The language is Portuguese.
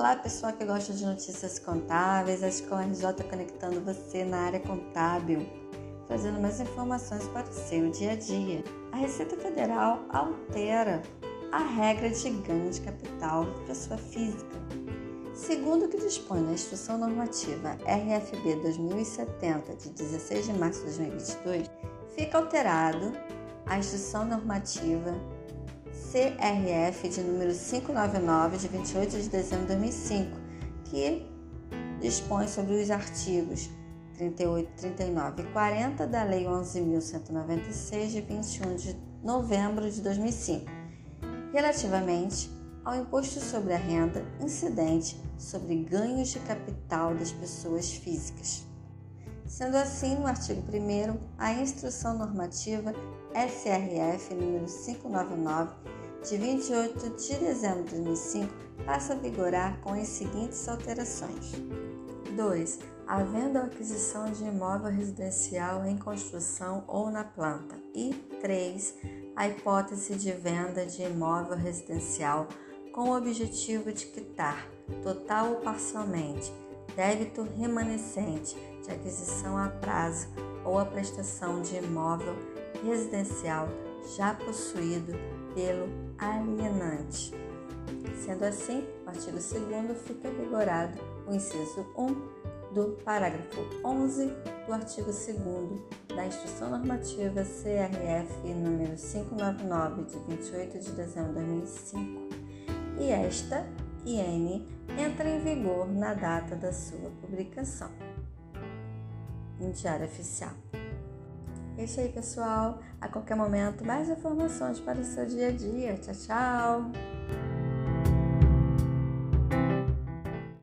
Olá, pessoal que gosta de notícias contábeis, a Escola RJ conectando você na área contábil, trazendo mais informações para o seu dia a dia. A Receita Federal altera a regra de ganho de capital de pessoa física. Segundo o que dispõe na Instrução Normativa RFB 2070, de 16 de março de 2022, fica alterado a Instrução Normativa CRF de número 599 de 28 de dezembro de 2005, que dispõe sobre os artigos 38, 39 e 40 da Lei 11.196 de 21 de novembro de 2005, relativamente ao imposto sobre a renda incidente sobre ganhos de capital das pessoas físicas. Sendo assim, no artigo 1 a Instrução Normativa SRF número 599 de 28 de dezembro de 2005 passa a vigorar com as seguintes alterações: 2. A venda ou aquisição de imóvel residencial em construção ou na planta. E 3. A hipótese de venda de imóvel residencial com o objetivo de quitar, total ou parcialmente, débito remanescente de aquisição a prazo ou a prestação de imóvel residencial já possuído pelo alienante. Sendo assim, o artigo 2 fica vigorado o inciso 1 do parágrafo 11 do artigo 2 da Instrução Normativa CRF número 599 de 28 de dezembro de 2005. E esta IN entra em vigor na data da sua publicação no Diário Oficial. É isso aí, pessoal. A qualquer momento, mais informações para o seu dia a dia. Tchau, tchau!